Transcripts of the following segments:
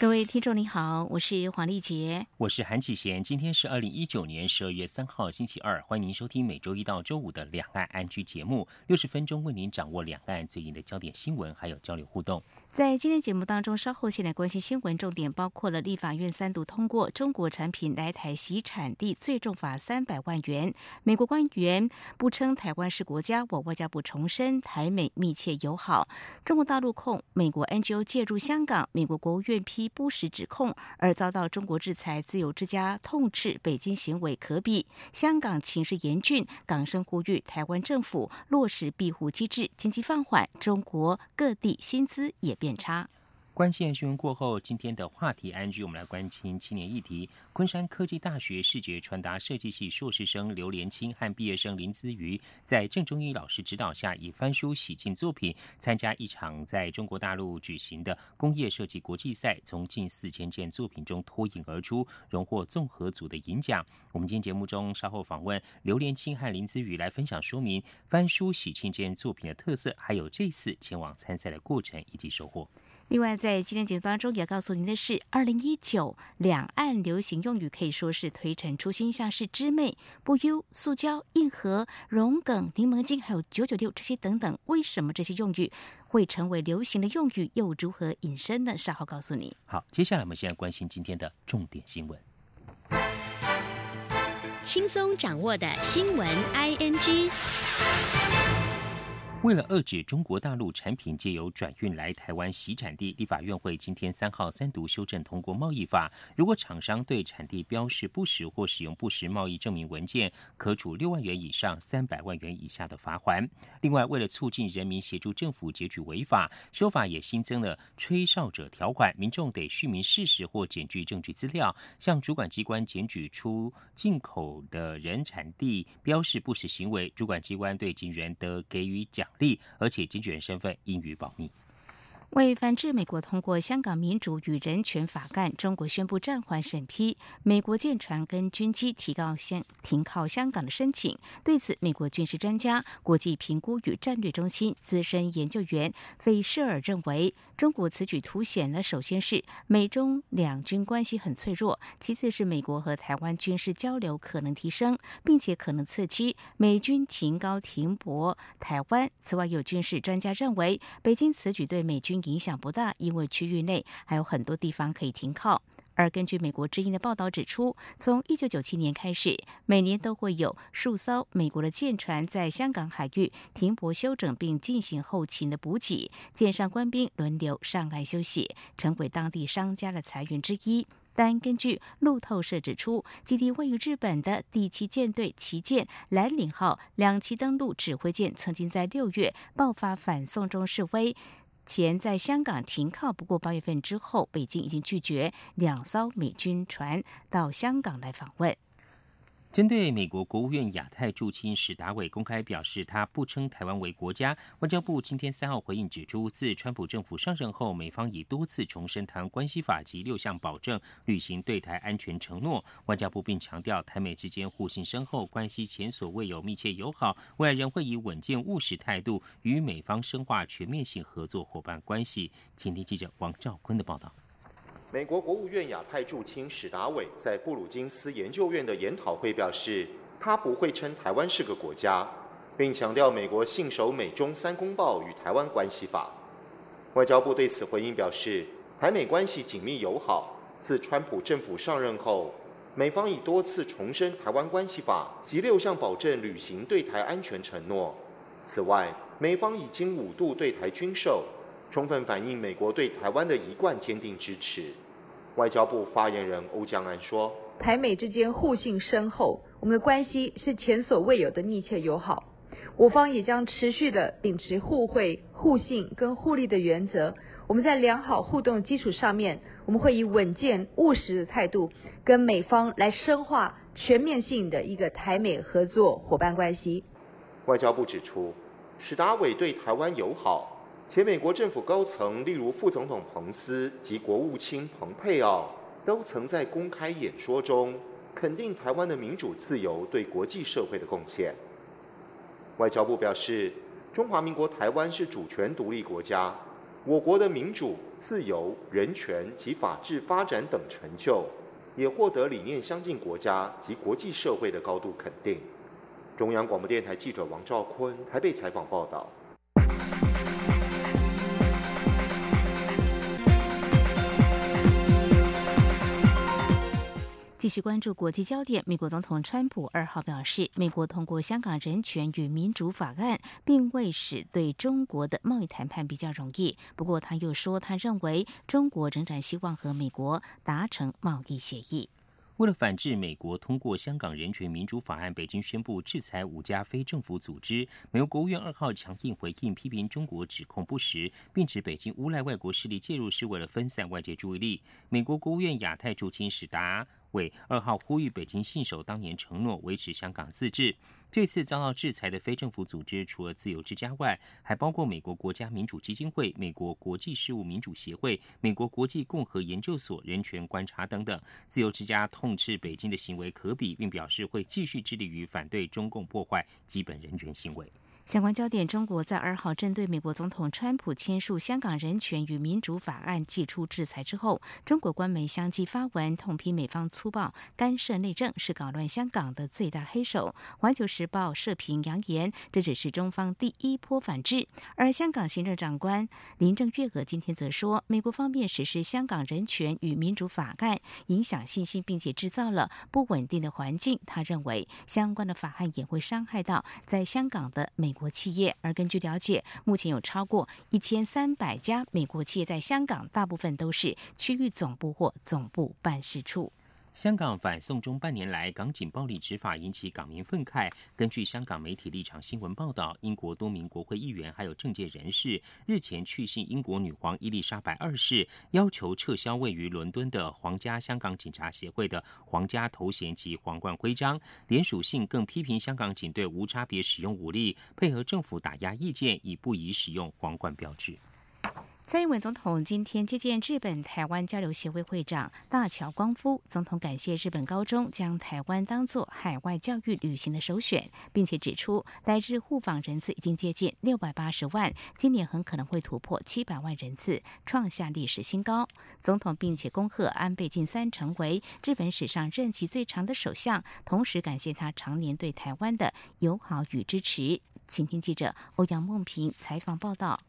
各位听众您好，我是黄丽杰，我是韩启贤。今天是二零一九年十二月三号星期二，欢迎您收听每周一到周五的两岸安居节目，六十分钟为您掌握两岸最近的焦点新闻，还有交流互动。在今天节目当中，稍后先来关心新闻重点，包括了立法院三度通过中国产品来台洗产地最重罚三百万元。美国官员不称台湾是国家，我外交部重申台美密切友好。中国大陆控美国 NGO 介入香港，美国国务院批。不实指控而遭到中国制裁，自由之家痛斥北京行为可比。香港情势严峻，港生呼吁台湾政府落实庇护机制，经济放缓，中国各地薪资也变差。关心新闻过后，今天的话题安居，我们来关心青年议题。昆山科技大学视觉传达设计系硕士生刘连清和毕业生林姿瑜，在郑中义老师指导下，以翻书洗净作品，参加一场在中国大陆举行的工业设计国际赛，从近四千件作品中脱颖而出，荣获综合组的银奖。我们今天节目中稍后访问刘连清和林姿瑜，来分享说明翻书洗净件作品的特色，还有这次前往参赛的过程以及收获。另外，在今天节目当中，也要告诉您的是，二零一九两岸流行用语可以说是推陈出新，像是“知妹”、“不忧”、“塑胶”、“硬核”、“融梗”、“柠檬精”还有“九九六”这些等等。为什么这些用语会成为流行的用语？又如何引申呢？稍后告诉你。好，接下来我们现在关心今天的重点新闻，轻松掌握的新闻 I N G。为了遏制中国大陆产品借由转运来台湾洗产地，立法院会今天三号三读修正通过贸易法。如果厂商对产地标示不实或使用不实贸易证明文件，可处六万元以上三百万元以下的罚款。另外，为了促进人民协助政府检举违法，修法也新增了吹哨者条款，民众得续名事实或检举证据资料，向主管机关检举出进口的人产地标示不实行为，主管机关对警员得给予奖。力，而且经纪人身份应予保密。为反制美国通过《香港民主与人权法案》，中国宣布暂缓审批美国舰船跟军机提高先停靠香港的申请。对此，美国军事专家、国际评估与战略中心资深研究员费舍尔认为，中国此举凸显了：首先是美中两军关系很脆弱；其次是美国和台湾军事交流可能提升，并且可能刺激美军停高停泊台湾。此外，有军事专家认为，北京此举对美军影响不大，因为区域内还有很多地方可以停靠。而根据美国之音的报道指出，从一九九七年开始，每年都会有数艘美国的舰船在香港海域停泊休整，并进行后勤的补给，舰上官兵轮流上岸休息，成为当地商家的财源之一。但根据路透社指出，基地位于日本的第七舰队旗舰蓝岭号两栖登陆指挥舰，曾经在六月爆发反送中示威。前在香港停靠，不过八月份之后，北京已经拒绝两艘美军船到香港来访问。针对美国国务院亚太驻青史达伟公开表示，他不称台湾为国家。外交部今天三号回应指出，自川普政府上任后，美方已多次重申台湾关系法及六项保证，履行对台安全承诺。外交部并强调，台美之间互信深厚，关系前所未有密切友好，未来仍会以稳健务实态度与美方深化全面性合作伙伴关系。请听记者王兆坤的报道。美国国务院亚太驻青史达伟在布鲁金斯研究院的研讨会表示，他不会称台湾是个国家，并强调美国信守美中三公报与台湾关系法。外交部对此回应表示，台美关系紧密友好。自川普政府上任后，美方已多次重申台湾关系法及六项保证履行对台安全承诺。此外，美方已经五度对台军售。充分反映美国对台湾的一贯坚定支持。外交部发言人欧江安说：“台美之间互信深厚，我们的关系是前所未有的密切友好。我方也将持续的秉持互惠、互信跟互利的原则。我们在良好互动的基础上面，我们会以稳健务实的态度，跟美方来深化全面性的一个台美合作伙伴关系。”外交部指出，史达伟对台湾友好。且美国政府高层，例如副总统彭斯及国务卿蓬佩奥，都曾在公开演说中肯定台湾的民主自由对国际社会的贡献。外交部表示，中华民国台湾是主权独立国家，我国的民主、自由、人权及法治发展等成就，也获得理念相近国家及国际社会的高度肯定。中央广播电台记者王兆坤台北采访报道。继续关注国际焦点，美国总统川普二号表示，美国通过《香港人权与民主法案》，并未使对中国的贸易谈判比较容易。不过，他又说，他认为中国仍然希望和美国达成贸易协议。为了反制美国通过《香港人权民主法案》，北京宣布制裁五家非政府组织。美国国务院二号强硬回应，批评中国指控不实，并指北京诬赖外国势力介入是为了分散外界注意力。美国国务院亚太驻青使达。为二号呼吁北京信守当年承诺，维持香港自治。这次遭到制裁的非政府组织，除了自由之家外，还包括美国国家民主基金会、美国国际事务民主协会、美国国际共和研究所、人权观察等等。自由之家痛斥北京的行为可比，并表示会继续致力于反对中共破坏基本人权行为。相关焦点：中国在二号针对美国总统川普签署《香港人权与民主法案》寄出制裁之后，中国官媒相继发文痛批美方粗暴干涉内政，是搞乱香港的最大黑手。《环球时报》社评扬言，这只是中方第一波反制。而香港行政长官林郑月娥今天则说，美国方面实施《香港人权与民主法案》，影响信心，并且制造了不稳定的环境。他认为，相关的法案也会伤害到在香港的美。国企业，而根据了解，目前有超过一千三百家美国企业在香港，大部分都是区域总部或总部办事处。香港反送中半年来，港警暴力执法引起港民愤慨。根据香港媒体立场新闻报道，英国多名国会议员还有政界人士日前去信英国女皇伊丽莎白二世，要求撤销位于伦敦的皇家香港警察协会的皇家头衔及皇冠徽章。联署信更批评香港警队无差别使用武力，配合政府打压意见，以不宜使用皇冠标志。蔡英文总统今天接见日本台湾交流协会会长大桥光夫，总统感谢日本高中将台湾当作海外教育旅行的首选，并且指出，来日互访人次已经接近六百八十万，今年很可能会突破七百万人次，创下历史新高。总统并且恭贺安倍晋三成为日本史上任期最长的首相，同时感谢他常年对台湾的友好与支持。请听记者欧阳梦平采访报道。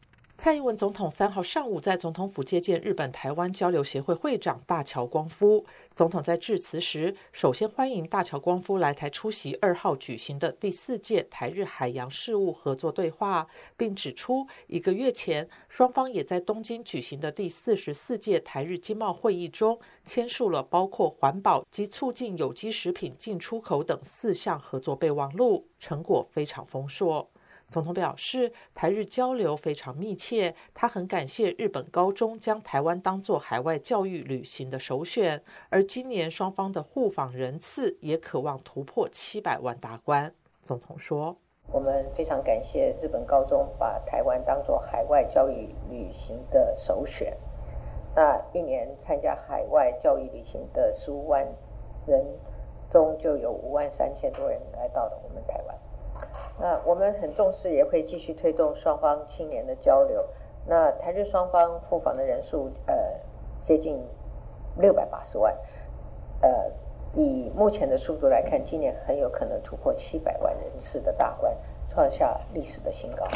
蔡英文总统三号上午在总统府接见日本台湾交流协会会长大桥光夫。总统在致辞时，首先欢迎大桥光夫来台出席二号举行的第四届台日海洋事务合作对话，并指出，一个月前双方也在东京举行的第四十四届台日经贸会议中签署了包括环保及促进有机食品进出口等四项合作备忘录，成果非常丰硕。总统表示，台日交流非常密切，他很感谢日本高中将台湾当作海外教育旅行的首选，而今年双方的互访人次也渴望突破七百万大关。总统说：“我们非常感谢日本高中把台湾当作海外教育旅行的首选，那一年参加海外教育旅行的十五万人中，就有五万三千多人来到了我们台湾。”那我们很重视，也会继续推动双方青年的交流。那台日双方互访的人数，呃，接近六百八十万。呃，以目前的速度来看，今年很有可能突破七百万人次的大关，创下历史的新高。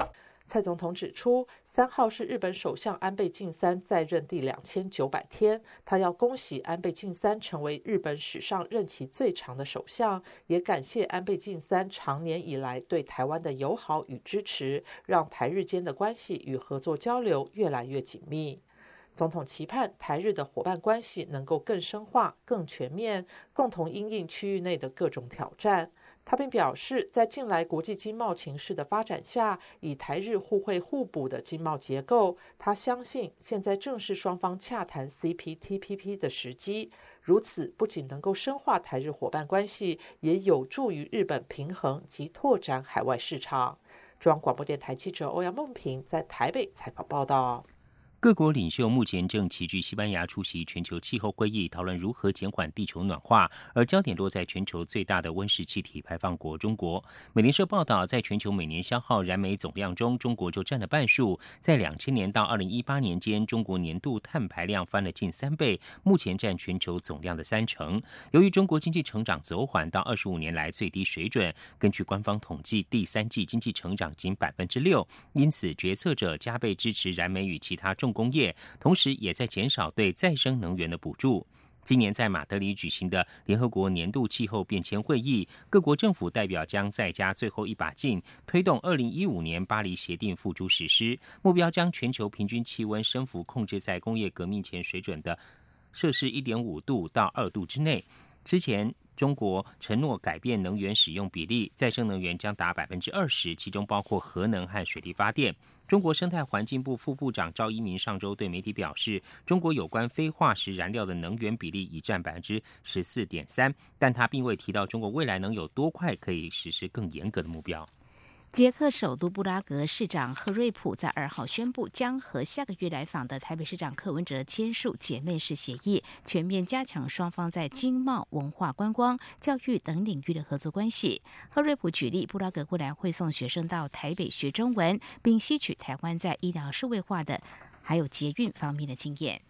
蔡总统指出，三号是日本首相安倍晋三在任第两千九百天，他要恭喜安倍晋三成为日本史上任期最长的首相，也感谢安倍晋三长年以来对台湾的友好与支持，让台日间的关系与合作交流越来越紧密。总统期盼台日的伙伴关系能够更深化、更全面，共同应应区域内的各种挑战。他并表示，在近来国际经贸情势的发展下，以台日互惠互补的经贸结构，他相信现在正是双方洽谈 CPTPP 的时机。如此不仅能够深化台日伙伴关系，也有助于日本平衡及拓展海外市场。中央广播电台记者欧阳梦平在台北采访报道。各国领袖目前正齐聚西班牙出席全球气候会议，讨论如何减缓地球暖化，而焦点落在全球最大的温室气体排放国中国。美联社报道，在全球每年消耗燃煤总量中，中国就占了半数。在两千年到二零一八年间，中国年度碳排量翻了近三倍，目前占全球总量的三成。由于中国经济成长走缓到二十五年来最低水准，根据官方统计，第三季经济成长仅百分之六，因此决策者加倍支持燃煤与其他重工业，同时也在减少对再生能源的补助。今年在马德里举行的联合国年度气候变迁会议，各国政府代表将再加最后一把劲，推动二零一五年巴黎协定付诸实施，目标将全球平均气温升幅控制在工业革命前水准的摄氏一点五度到二度之内。之前。中国承诺改变能源使用比例，再生能源将达百分之二十，其中包括核能和水力发电。中国生态环境部副部长赵一鸣上周对媒体表示，中国有关非化石燃料的能源比例已占百分之十四点三，但他并未提到中国未来能有多快可以实施更严格的目标。捷克首都布拉格市长赫瑞普在二号宣布，将和下个月来访的台北市长柯文哲签署姐妹式协议，全面加强双方在经贸、文化、观光、教育等领域的合作关系。赫瑞普举例，布拉格未来会送学生到台北学中文，并吸取台湾在医疗数位化的还有捷运方面的经验。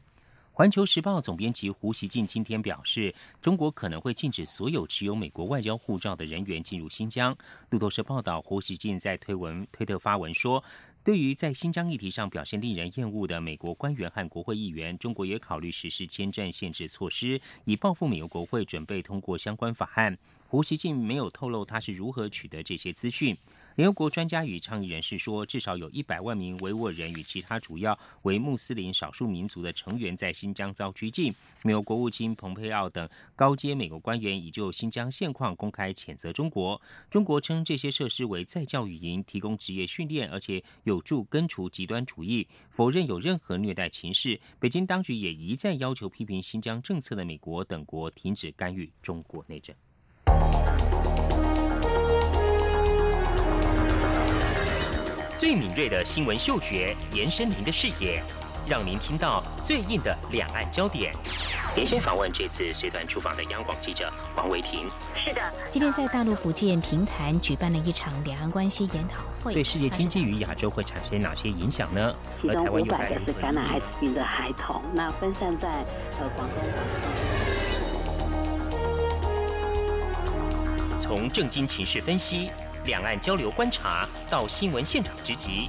环球时报总编辑胡锡进今天表示，中国可能会禁止所有持有美国外交护照的人员进入新疆。路透社报道，胡锡进在推文推特发文说。对于在新疆议题上表现令人厌恶的美国官员和国会议员，中国也考虑实施签证限制措施，以报复美国国会准备通过相关法案。胡锡进没有透露他是如何取得这些资讯。联合国专家与倡议人士说，至少有一百万名维吾尔人与其他主要为穆斯林少数民族的成员在新疆遭拘禁。美国国务卿蓬佩奥等高阶美国官员已就新疆现况公开谴责中国。中国称这些设施为在教育营，提供职业训练，而且有。有助根除极端主义，否认有任何虐待情势。北京当局也一再要求批评新疆政策的美国等国停止干预中国内政。最敏锐的新闻嗅觉，延伸您的视野，让您听到最硬的两岸焦点。连线访问这次随团出访的央广记者王维婷。是的，今天在大陆福建平潭举办了一场两岸关系研讨会，对世界经济与亚洲会产生哪些影响呢？其中五百个是感染艾滋病的孩童，那分散在呃广东。从政经情势分析、两岸交流观察到新闻现场直击。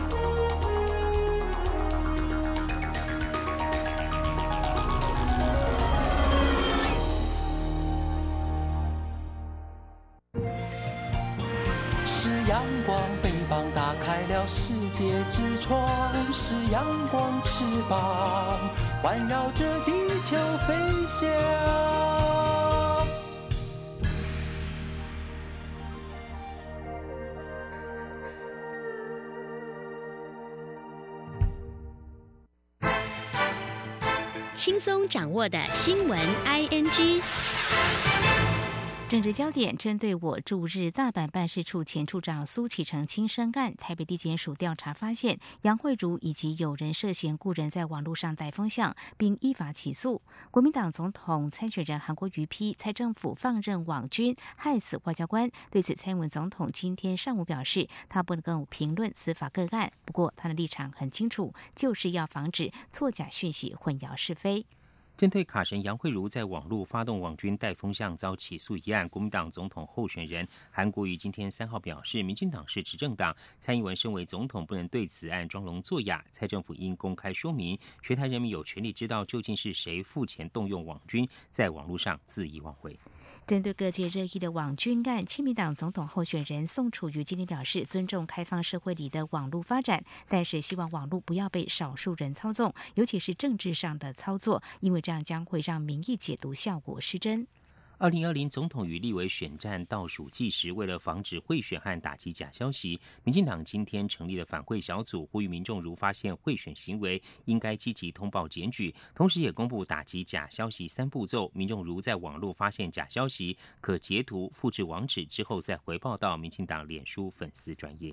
轻松掌握的新闻 I N G。政治焦点针对我驻日大阪办事处前处长苏启成轻生案，台北地检署调查发现，杨慧如以及有人涉嫌雇人在网络上带风向，并依法起诉。国民党总统参选人韩国瑜批蔡政府放任网军害死外交官，对此蔡英文总统今天上午表示，他不能够评论司法个案，不过他的立场很清楚，就是要防止错假讯息混淆是非。针对卡神杨慧如在网络发动网军带风向遭起诉一案，国民党总统候选人韩国瑜今天三号表示，民进党是执政党，蔡英文身为总统不能对此案装聋作哑，蔡政府应公开说明，全台人民有权利知道究竟是谁付钱动用网军在网络上恣意妄为。针对各界热议的网军案，亲民党总统候选人宋楚瑜今天表示，尊重开放社会里的网络发展，但是希望网络不要被少数人操纵，尤其是政治上的操作，因为这样将会让民意解读效果失真。二零二零总统与立委选战倒数计时，为了防止贿选和打击假消息，民进党今天成立了反贿小组，呼吁民众如发现贿选行为，应该积极通报检举。同时，也公布打击假消息三步骤：民众如在网络发现假消息，可截图、复制网址之后再回报到民进党脸书粉丝专业。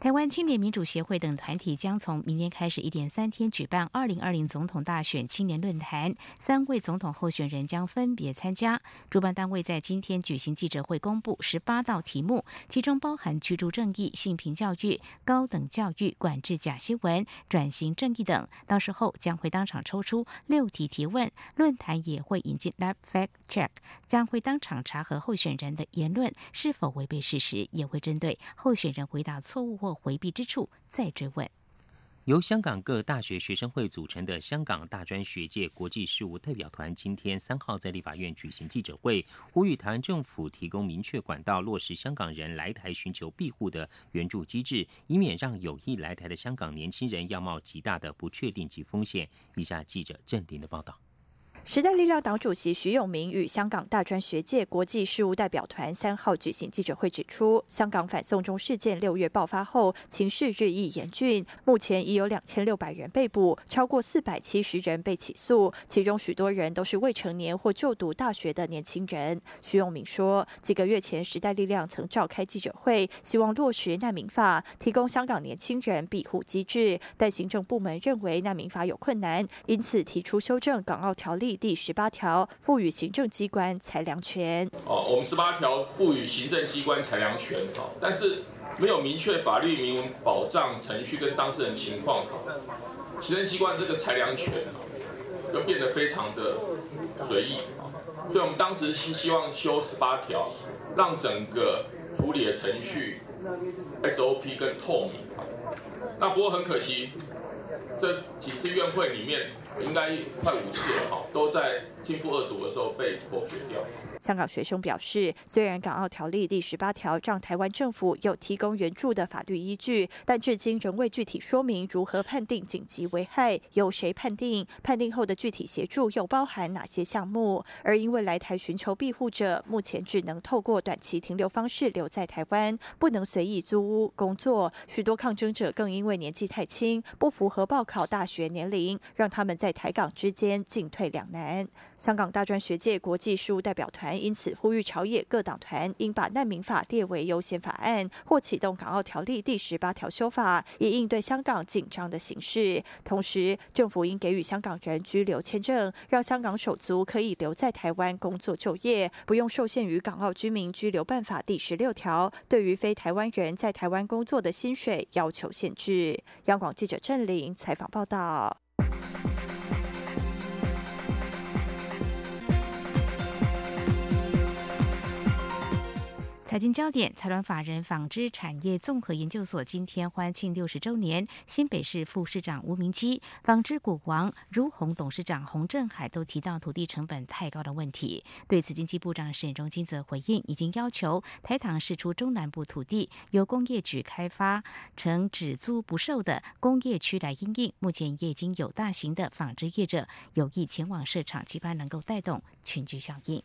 台湾青年民主协会等团体将从明年开始一点三天举办二零二零总统大选青年论坛，三位总统候选人将分别参加。主办单位在今天举行记者会，公布十八道题目，其中包含居住正义、性平教育、高等教育、管制假新闻、转型正义等。到时候将会当场抽出六题提问，论坛也会引进 Lab Fact Check，将会当场查核候选人的言论是否违背事实，也会针对候选人回答错误或回避之处再追问。由香港各大学学生会组成的香港大专学界国际事务代表团，今天三号在立法院举行记者会，呼吁台湾政府提供明确管道，落实香港人来台寻求庇护的援助机制，以免让有意来台的香港年轻人要冒极大的不确定及风险。以下记者郑林的报道。时代力量党主席徐永明与香港大专学界国际事务代表团三号举行记者会，指出，香港反送中事件六月爆发后，情势日益严峻，目前已有两千六百人被捕，超过四百七十人被起诉，其中许多人都是未成年或就读大学的年轻人。徐永明说，几个月前，时代力量曾召开记者会，希望落实难民法，提供香港年轻人庇护机制，但行政部门认为难民法有困难，因此提出修正港澳条例。第十八条赋予行政机关裁量权。哦，我们十八条赋予行政机关裁量权，哈，但是没有明确法律明文保障程序跟当事人情况，行政机关这个裁量权，又变得非常的随意，所以我们当时是希望修十八条，让整个处理的程序 SOP 更透明。那不过很可惜，这几次院会里面。应该快五次了哈，都在进复二读的时候被否决掉。香港学生表示，虽然港澳条例第十八条让台湾政府有提供援助的法律依据，但至今仍未具体说明如何判定紧急危害，由谁判定，判定后的具体协助又包含哪些项目。而因为来台寻求庇护者目前只能透过短期停留方式留在台湾，不能随意租屋工作，许多抗争者更因为年纪太轻，不符合报考大学年龄，让他们在台港之间进退两难。香港大专学界国际事务代表团。因此，呼吁朝野各党团应把难民法列为优先法案，或启动港澳条例第十八条修法，以应对香港紧张的形势。同时，政府应给予香港人居留签证，让香港手足可以留在台湾工作就业，不用受限于港澳居民居留办法第十六条对于非台湾人在台湾工作的薪水要求限制。央广记者郑玲采访报道。财经焦点，财团法人纺织产业综合研究所今天欢庆六十周年。新北市副市长吴明基、纺织股王如虹董事长洪振海都提到土地成本太高的问题。对此，经济部长沈荣金则回应，已经要求台糖释出中南部土地，由工业局开发成只租不售的工业区来应应。目前也已经有大型的纺织业者有意前往市场，期盼能够带动群聚效应。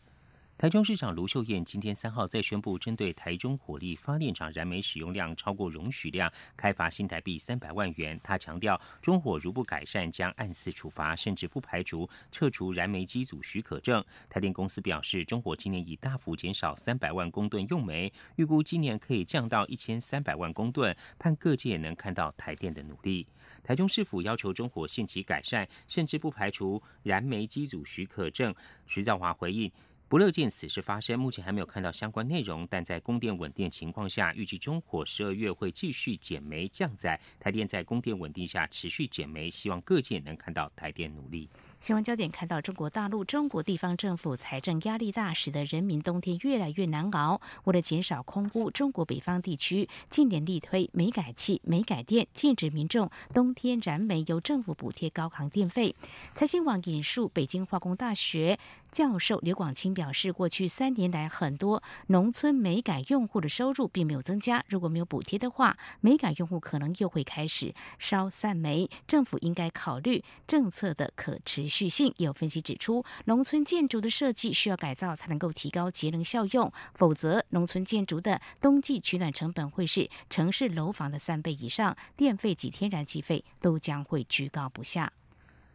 台中市长卢秀燕今天三号再宣布，针对台中火力发电厂燃煤使用量超过容许量，开罚新台币三百万元。他强调，中火如不改善，将按次处罚，甚至不排除撤除燃煤机组许可证。台电公司表示，中火今年已大幅减少三百万公吨用煤，预估今年可以降到一千三百万公吨，盼各界能看到台电的努力。台中市府要求中火限期改善，甚至不排除燃煤机组许可证。徐兆华回应。不乐见此事发生，目前还没有看到相关内容，但在供电稳定情况下，预计中火十二月会继续减煤降载。台电在供电稳定下持续减煤，希望各界能看到台电努力。新闻焦点看到，中国大陆中国地方政府财政压力大，使得人民冬天越来越难熬。为了减少空污，中国北方地区近年力推煤改气、煤改电，禁止民众冬天燃煤，由政府补贴高昂电费。财新网引述北京化工大学教授刘广清表示，过去三年来，很多农村煤改用户的收入并没有增加。如果没有补贴的话，煤改用户可能又会开始烧散煤。政府应该考虑政策的可持。续续性。也有分析指出，农村建筑的设计需要改造才能够提高节能效用，否则农村建筑的冬季取暖成本会是城市楼房的三倍以上，电费及天然气费都将会居高不下。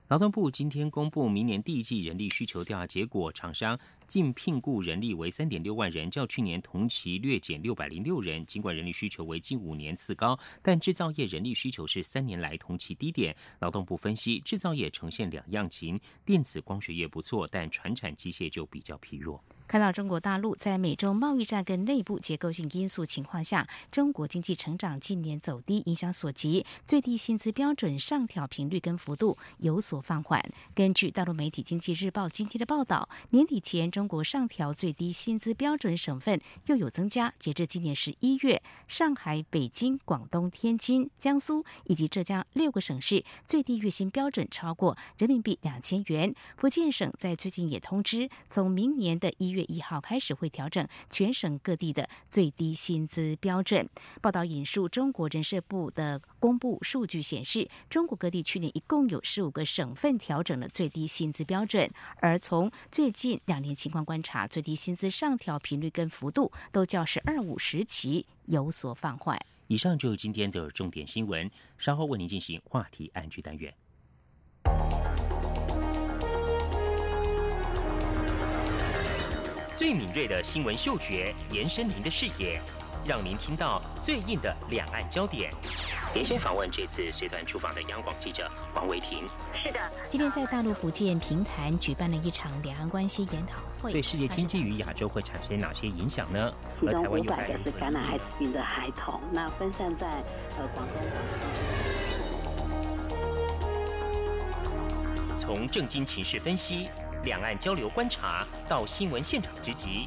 劳动部今天公布明年第一季人力需求调查结果，厂商净聘雇人力为三点六万人，较去年同期略减六百零六人。尽管人力需求为近五年次高，但制造业人力需求是三年来同期低点。劳动部分析，制造业呈现两样情，电子光学业不错，但传产机械就比较疲弱。看到中国大陆在美洲贸易战跟内部结构性因素情况下，中国经济成长近年走低，影响所及，最低薪资标准上调频率跟幅度有所放缓。根据大陆媒体《经济日报》今天的报道，年底前中国上调最低薪资标准省份又有增加。截至今年十一月，上海、北京、广东、天津、江苏以及浙江六个省市最低月薪标准超过人民币两千元。福建省在最近也通知，从明年的一月一号开始会调整全省各地的最低薪资标准。报道引述中国人社部的公布数据显示，中国各地去年一共有十五个省省份调整了最低薪资标准，而从最近两年情况观察，最低薪资上调频率跟幅度都较“十二五”时期有所放缓。以上就是今天的重点新闻，稍后为您进行话题安居单元。最敏锐的新闻嗅觉，延伸您的视野，让您听到最硬的两岸焦点。连线访问这次随团出访的央广记者王维婷。是的，今天在大陆福建平潭举办了一场两岸关系研讨会，对世界经济与亚洲会产生哪些影响呢？其中五百个是感染艾滋病的孩童，那分散在呃广东。从政经情势分析。两岸交流观察到新闻现场直击，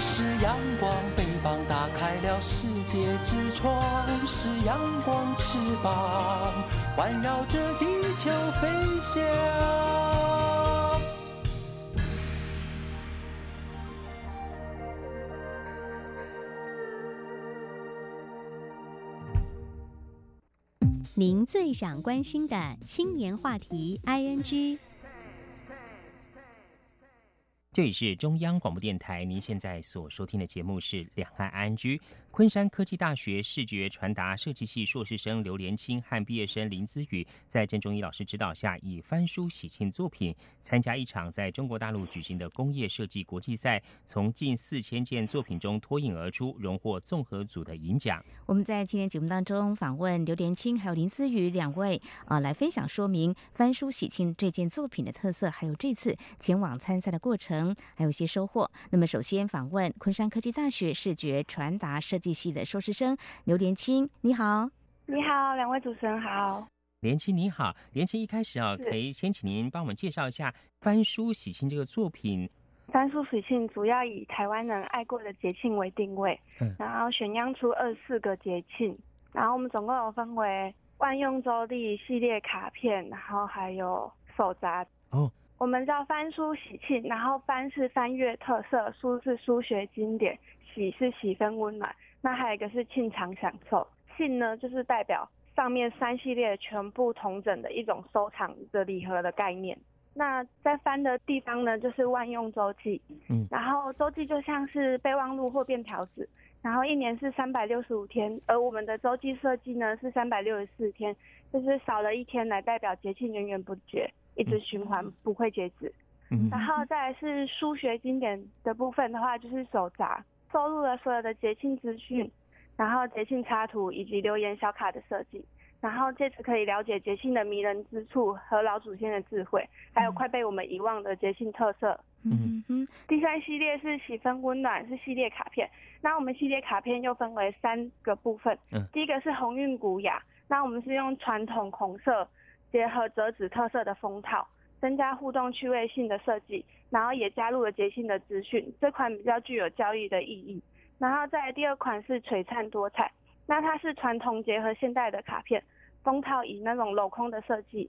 是阳光，翅膀打开了世界之窗是阳光翅膀，环绕着地球飞翔。您最想关心的青年话题，ING。这里是中央广播电台，您现在所收听的节目是《两岸安居》。昆山科技大学视觉传达设计系硕士生刘连清和毕业生林姿宇，在郑中义老师指导下，以翻书喜庆作品参加一场在中国大陆举行的工业设计国际赛，从近四千件作品中脱颖而出，荣获综合组的银奖。我们在今天节目当中访问刘连清还有林姿宇两位啊，来分享说明翻书喜庆这件作品的特色，还有这次前往参赛的过程。还有一些收获。那么，首先访问昆山科技大学视觉传达设计系的硕士生刘连青，你好。你好，两位主持人好。连青你好，连青一开始啊，可以先请您帮我们介绍一下《翻书喜庆》这个作品。《翻书喜庆》主要以台湾人爱过的节庆为定位，嗯，然后选样出二十四个节庆，然后我们总共有分为万用周历系列卡片，然后还有手札。哦。我们叫翻书喜庆，然后翻是翻阅特色，书是书学经典，喜是喜分温暖。那还有一个是庆常享受，庆呢就是代表上面三系列全部同整的一种收藏的礼盒的概念。那在翻的地方呢，就是万用周记，嗯，然后周记就像是备忘录或便条纸，然后一年是三百六十五天，而我们的周记设计呢是三百六十四天，就是少了一天来代表节庆源源不绝。一直循环不会截止，然后再来是书学经典的部分的话，就是手札收录了所有的节庆资讯，然后节庆插图以及留言小卡的设计，然后借此可以了解节庆的迷人之处和老祖先的智慧，还有快被我们遗忘的节庆特色。嗯哼，第三系列是喜分温暖，是系列卡片。那我们系列卡片又分为三个部分，嗯第一个是鸿运古雅，那我们是用传统红色。结合折纸特色的封套，增加互动趣味性的设计，然后也加入了节庆的资讯，这款比较具有交易的意义。然后在第二款是璀璨多彩，那它是传统结合现代的卡片，封套以那种镂空的设计，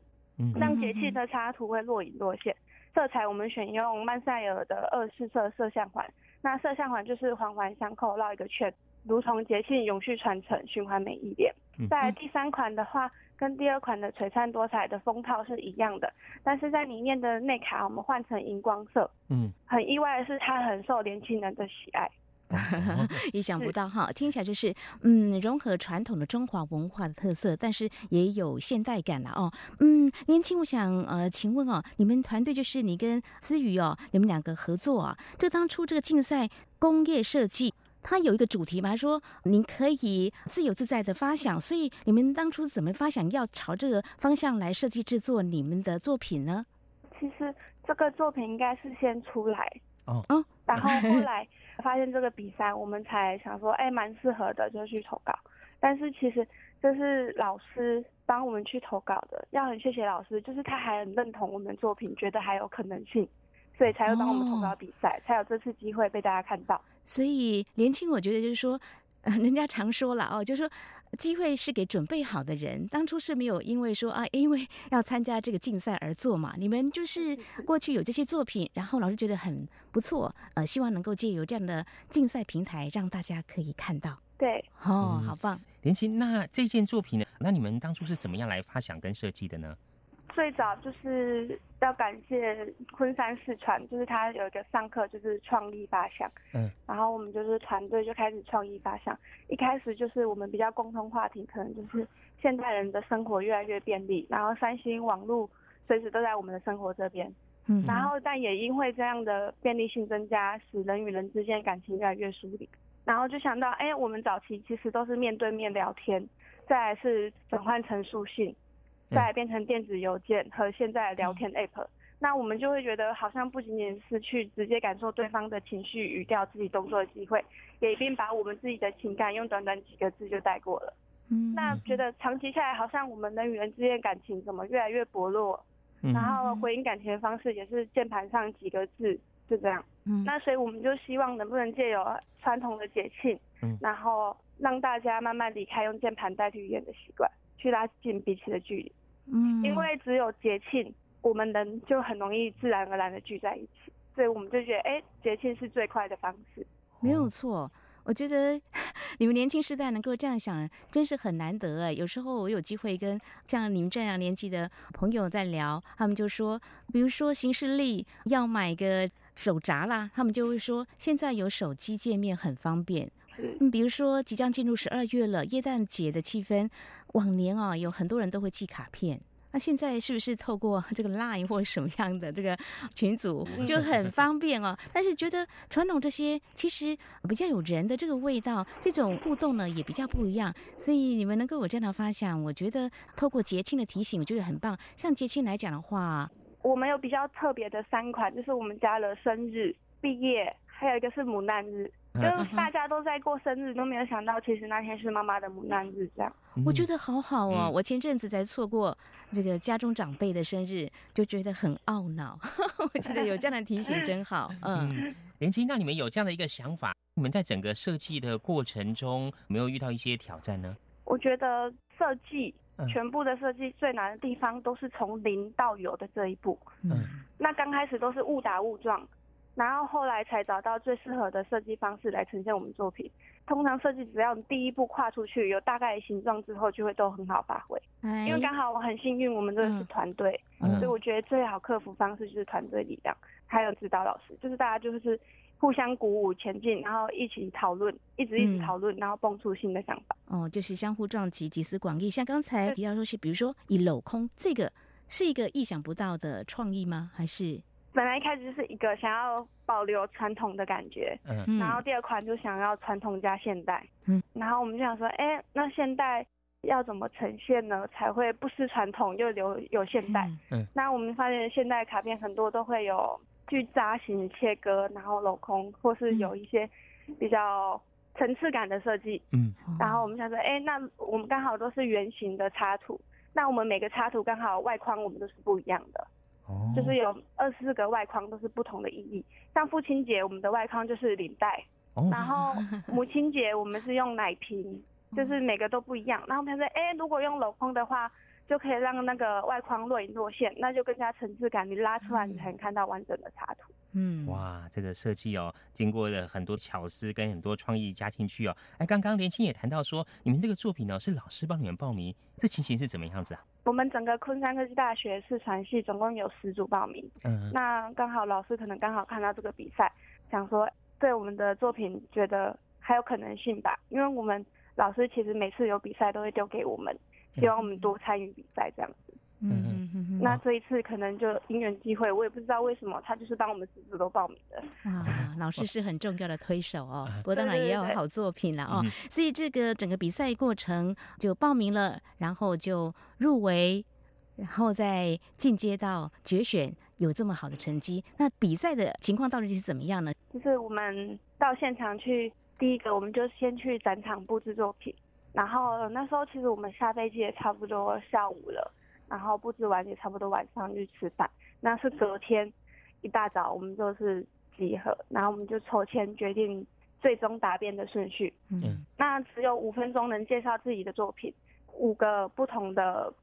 让节气的插图会若隐若现。色彩我们选用曼塞尔的二四色色相环，那色相环就是环环相扣绕一个圈，如同节庆永续传承，循环每一点。在第三款的话，跟第二款的璀璨多彩的封套是一样的，但是在里面的内卡我们换成荧光色。嗯，很意外的是它很受年轻人的喜爱。意想不到哈，听起来就是嗯，融合传统的中华文化的特色，但是也有现代感了哦。嗯，年轻，我想呃，请问哦，你们团队就是你跟思雨哦，你们两个合作啊？这当初这个竞赛工业设计。它有一个主题嘛，说您可以自由自在的发想，所以你们当初怎么发想要朝这个方向来设计制作你们的作品呢？其实这个作品应该是先出来哦，嗯，然后后来发现这个比赛，我们才想说，哎，蛮适合的，就去投稿。但是其实这是老师帮我们去投稿的，要很谢谢老师，就是他还很认同我们作品，觉得还有可能性。所以才会帮我们投稿比赛，才有这次机会被大家看到。所以年轻，我觉得就是说，人家常说了哦，就是说机会是给准备好的人。当初是没有因为说啊，因为要参加这个竞赛而做嘛。你们就 是过去有这些作品，然后老师觉得很不错，呃，希望能够借由这样的竞赛平台，让大家可以看到。对，哦，好棒。年轻，那这件作品呢？那你们当初是怎么样来发想跟设计的呢？最早就是要感谢昆山四川，就是他有一个上课就是创意发想，嗯，然后我们就是团队就开始创意发想。一开始就是我们比较共同话题，可能就是现代人的生活越来越便利，然后三星网络随时都在我们的生活这边，嗯，然后但也因为这样的便利性增加，使人与人之间感情越来越疏离。然后就想到，哎，我们早期其实都是面对面聊天，再来是转换成书信。再变成电子邮件和现在聊天 app，那我们就会觉得好像不仅仅是去直接感受对方的情绪语调、自己动作的机会，也一并把我们自己的情感用短短几个字就带过了。嗯，那觉得长期下来，好像我们人与人之间感情怎么越来越薄弱？然后回应感情的方式也是键盘上几个字，就这样。嗯，那所以我们就希望能不能借由传统的节庆，嗯，然后让大家慢慢离开用键盘代替语言的习惯，去拉近彼此的距离。嗯，因为只有节庆，我们人就很容易自然而然的聚在一起，所以我们就觉得，哎，节庆是最快的方式。没有错，我觉得 你们年轻时代能够这样想，真是很难得哎。有时候我有机会跟像你们这样年纪的朋友在聊，他们就说，比如说行事历要买个手札啦，他们就会说，现在有手机界面很方便。嗯，比如说即将进入十二月了，耶诞节的气氛，往年啊有很多人都会寄卡片，那现在是不是透过这个 Line 或什么样的这个群组就很方便哦？但是觉得传统这些其实比较有人的这个味道，这种互动呢也比较不一样，所以你们能够有这样的发想，我觉得透过节庆的提醒，我觉得很棒。像节庆来讲的话，我们有比较特别的三款，就是我们家的生日、毕业，还有一个是母难日。就是大家都在过生日，都没有想到其实那天是妈妈的母难日，这样。我觉得好好哦，我前阵子才错过这个家中长辈的生日，就觉得很懊恼。我觉得有这样的提醒真好。嗯，连青，那你们有这样的一个想法，你们在整个设计的过程中，没有遇到一些挑战呢？我觉得设计全部的设计最难的地方，都是从零到有的这一步。嗯，那刚开始都是误打误撞。然后后来才找到最适合的设计方式来呈现我们作品。通常设计只要你第一步跨出去，有大概的形状之后，就会都很好发挥。因为刚好我很幸运，我们这个是团队，所以我觉得最好克服方式就是团队力量，还有指导老师，就是大家就是互相鼓舞前进，然后一起讨论，一直一直讨论，然后蹦出新的想法。哦，就是相互撞击，集思广益。像刚才提到说是，比如说以镂空这个是一个意想不到的创意吗？还是？本来一开始就是一个想要保留传统的感觉，嗯，然后第二款就想要传统加现代，嗯，然后我们就想说，哎，那现代要怎么呈现呢？才会不失传统又留有现代？嗯，那我们发现现代卡片很多都会有锯扎型切割，然后镂空，或是有一些比较层次感的设计，嗯，然后我们想说，哎，那我们刚好都是圆形的插图，那我们每个插图刚好外框我们都是不一样的。就是有二十四个外框都是不同的意义。像父亲节，我们的外框就是领带，然后 母亲节我们是用奶瓶，就是每个都不一样。然后他说，哎，如果用镂空的话。就可以让那个外框若隐若现，那就更加层次感。你拉出来，你才能看到完整的插图。嗯，哇，这个设计哦，经过了很多巧思跟很多创意加进去哦。哎，刚刚连青也谈到说，你们这个作品呢是老师帮你们报名，这情形是怎么样子啊？我们整个昆山科技大学视传系总共有十组报名，嗯，那刚好老师可能刚好看到这个比赛，想说对我们的作品觉得还有可能性吧，因为我们老师其实每次有比赛都会丢给我们。希望我们多参与比赛这样子，嗯。嗯那这一次可能就因缘机会，我也不知道为什么，他就是帮我们十组都报名的。啊，老师是很重要的推手哦，不过当然也有好作品了哦。所以这个整个比赛过程就报名了，然后就入围，然后再进阶到决选，有这么好的成绩。那比赛的情况到底是怎么样呢？就是我们到现场去，第一个我们就先去展场布置作品。然后那时候其实我们下飞机也差不多下午了，然后布置完也差不多晚上去吃饭。那是隔天一大早我们就是集合，然后我们就抽签决定最终答辩的顺序。嗯，那只有五分钟能介绍自己的作品，五个不同的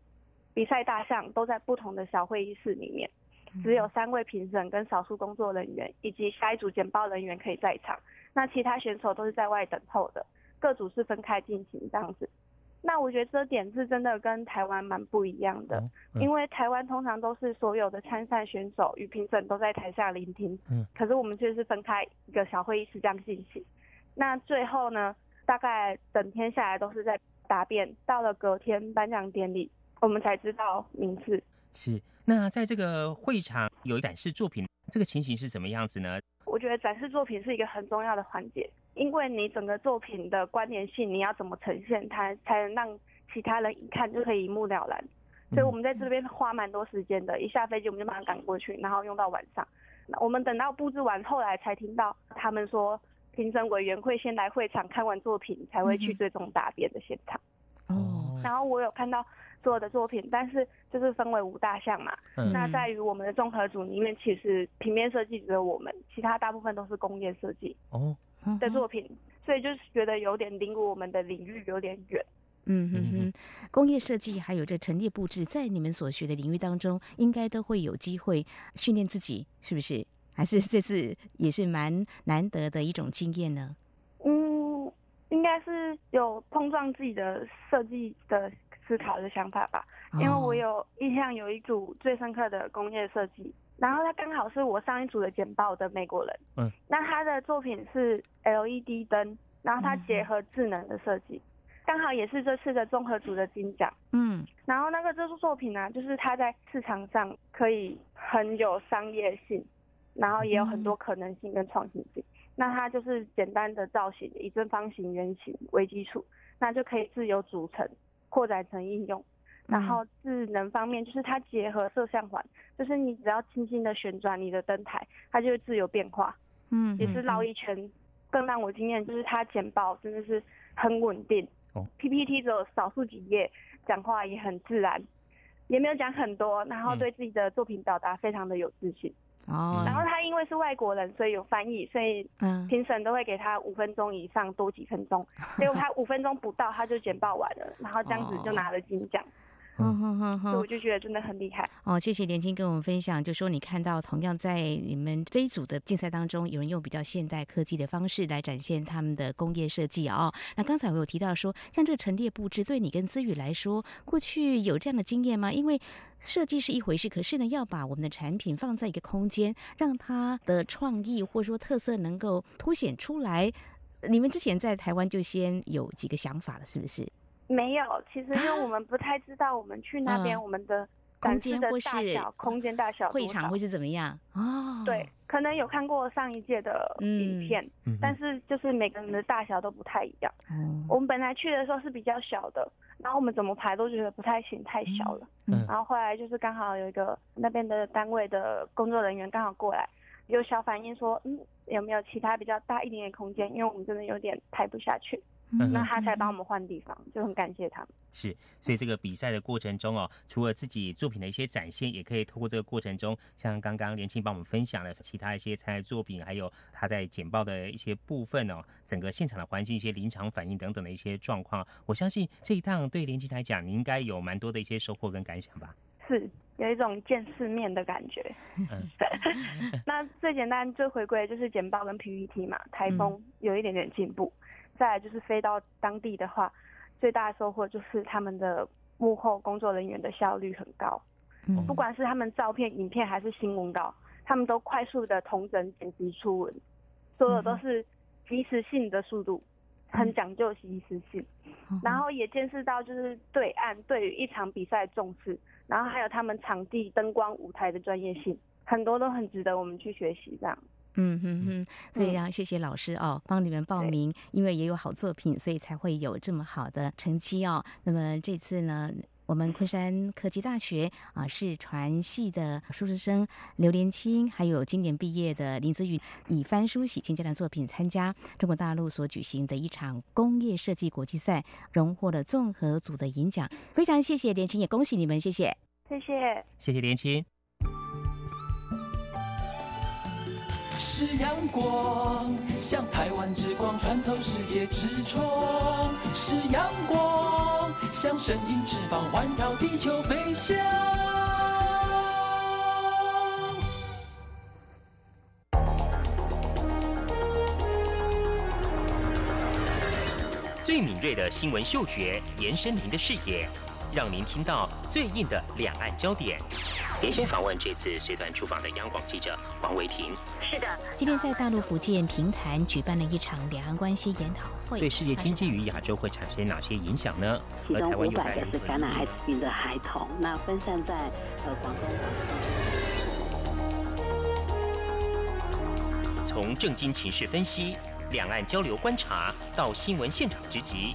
比赛大项都在不同的小会议室里面，只有三位评审跟少数工作人员以及下一组简报人员可以在场，那其他选手都是在外等候的。各组是分开进行这样子，那我觉得这点是真的跟台湾蛮不一样的，因为台湾通常都是所有的参赛选手与评审都在台下聆听，嗯，可是我们却是分开一个小会议室这样进行。那最后呢，大概整天下来都是在答辩，到了隔天颁奖典礼，我们才知道名次。是，那在这个会场有展示作品，这个情形是怎么样子呢？我觉得展示作品是一个很重要的环节。因为你整个作品的关联性，你要怎么呈现它，才能让其他人一看就可以一目了然。所以我们在这边花蛮多时间的，一下飞机我们就马上赶过去，然后用到晚上。我们等到布置完，后来才听到他们说，评审委员会先来会场看完作品，才会去最终答辩的现场。哦。然后我有看到所有的作品，但是就是分为五大项嘛。嗯。那在于我们的综合组里面，其实平面设计只有我们，其他大部分都是工业设计。哦。的作品，所以就是觉得有点离我们的领域有点远。嗯哼哼，工业设计还有这陈列布置，在你们所学的领域当中，应该都会有机会训练自己，是不是？还是这次也是蛮难得的一种经验呢？嗯，应该是有碰撞自己的设计的思考的想法吧。因为我有印象有一组最深刻的工业设计。然后他刚好是我上一组的简报的美国人，嗯，那他的作品是 LED 灯，然后他结合智能的设计，刚好也是这次的综合组的金奖，嗯，然后那个这幅作品呢，就是他在市场上可以很有商业性，然后也有很多可能性跟创新性，那它就是简单的造型，以正方形、圆形为基础，那就可以自由组成、扩展成应用。然后智能方面，就是它结合摄像环，就是你只要轻轻的旋转你的灯台，它就会自由变化。嗯，也是绕一圈。更让我惊艳就是它简报真的是很稳定。哦，PPT 只有少数几页，讲话也很自然，也没有讲很多，然后对自己的作品表达非常的有自信。哦，然后他因为是外国人，所以有翻译，所以评审都会给他五分钟以上多几分钟。结果他五分钟不到他就简报完了，然后这样子就拿了金奖。嗯哼哼哼，我就觉得真的很厉害哦！谢谢连青跟我们分享，就说你看到同样在你们这一组的竞赛当中，有人用比较现代科技的方式来展现他们的工业设计啊。那刚才我有提到说，像这个陈列布置，对你跟资宇来说，过去有这样的经验吗？因为设计是一回事，可是呢，要把我们的产品放在一个空间，让它的创意或者说特色能够凸显出来。你们之前在台湾就先有几个想法了，是不是？没有，其实因为我们不太知道，我们去那边我们的空间的大小，空间大小，会场会是怎么样？哦，对，可能有看过上一届的影片，但是就是每个人的大小都不太一样。我们本来去的时候是比较小的，然后我们怎么排都觉得不太行，太小了。然后后来就是刚好有一个那边的单位的工作人员刚好过来，有小反应说，嗯，有没有其他比较大一点点空间？因为我们真的有点排不下去。那他才帮我们换地方，就很感谢他们。是，所以这个比赛的过程中哦，除了自己作品的一些展现，也可以透过这个过程中，像刚刚连青帮我们分享的其他一些参赛作品，还有他在简报的一些部分哦，整个现场的环境、一些临场反应等等的一些状况。我相信这一趟对连青来讲，你应该有蛮多的一些收获跟感想吧？是，有一种见世面的感觉。嗯，那最简单、最回归就是简报跟 PPT 嘛。台风有一点点进步。再来就是飞到当地的话，最大的收获就是他们的幕后工作人员的效率很高。嗯，不管是他们照片、影片还是新闻稿，他们都快速的同整剪辑出文，所有都是及时性的速度，很讲究及时性。然后也见识到就是对岸对于一场比赛重视，然后还有他们场地灯光舞台的专业性，很多都很值得我们去学习这样。嗯哼哼，所以要谢谢老师哦，帮你们报名，因为也有好作品，所以才会有这么好的成绩哦。那么这次呢，我们昆山科技大学啊，是传系的硕士生刘连清，还有今年毕业的林子宇，以翻书喜庆这样的作品参加中国大陆所举行的一场工业设计国际赛，荣获了综合组的银奖。非常谢谢连清，也恭喜你们，谢谢，谢谢，谢谢连清。是阳光，像台湾之光穿透世界之窗；是阳光，像神鹰翅膀环绕地球飞翔。最敏锐的新闻嗅觉，延伸您的视野，让您听到最硬的两岸焦点。连线访问这次随团出访的央广记者王维婷。是的，今天在大陆福建平潭举办了一场两岸关系研讨会，对世界经济与亚洲会产生哪些影响呢？其中五百个是感染艾滋病的孩童，那分散在呃广东。从政经情势分析、两岸交流观察到新闻现场直击。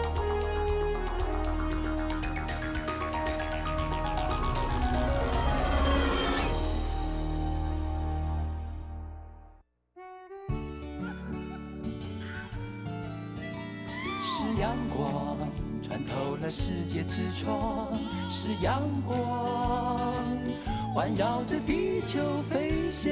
阳光穿透了世界之窗是阳光，环绕着地球飞翔。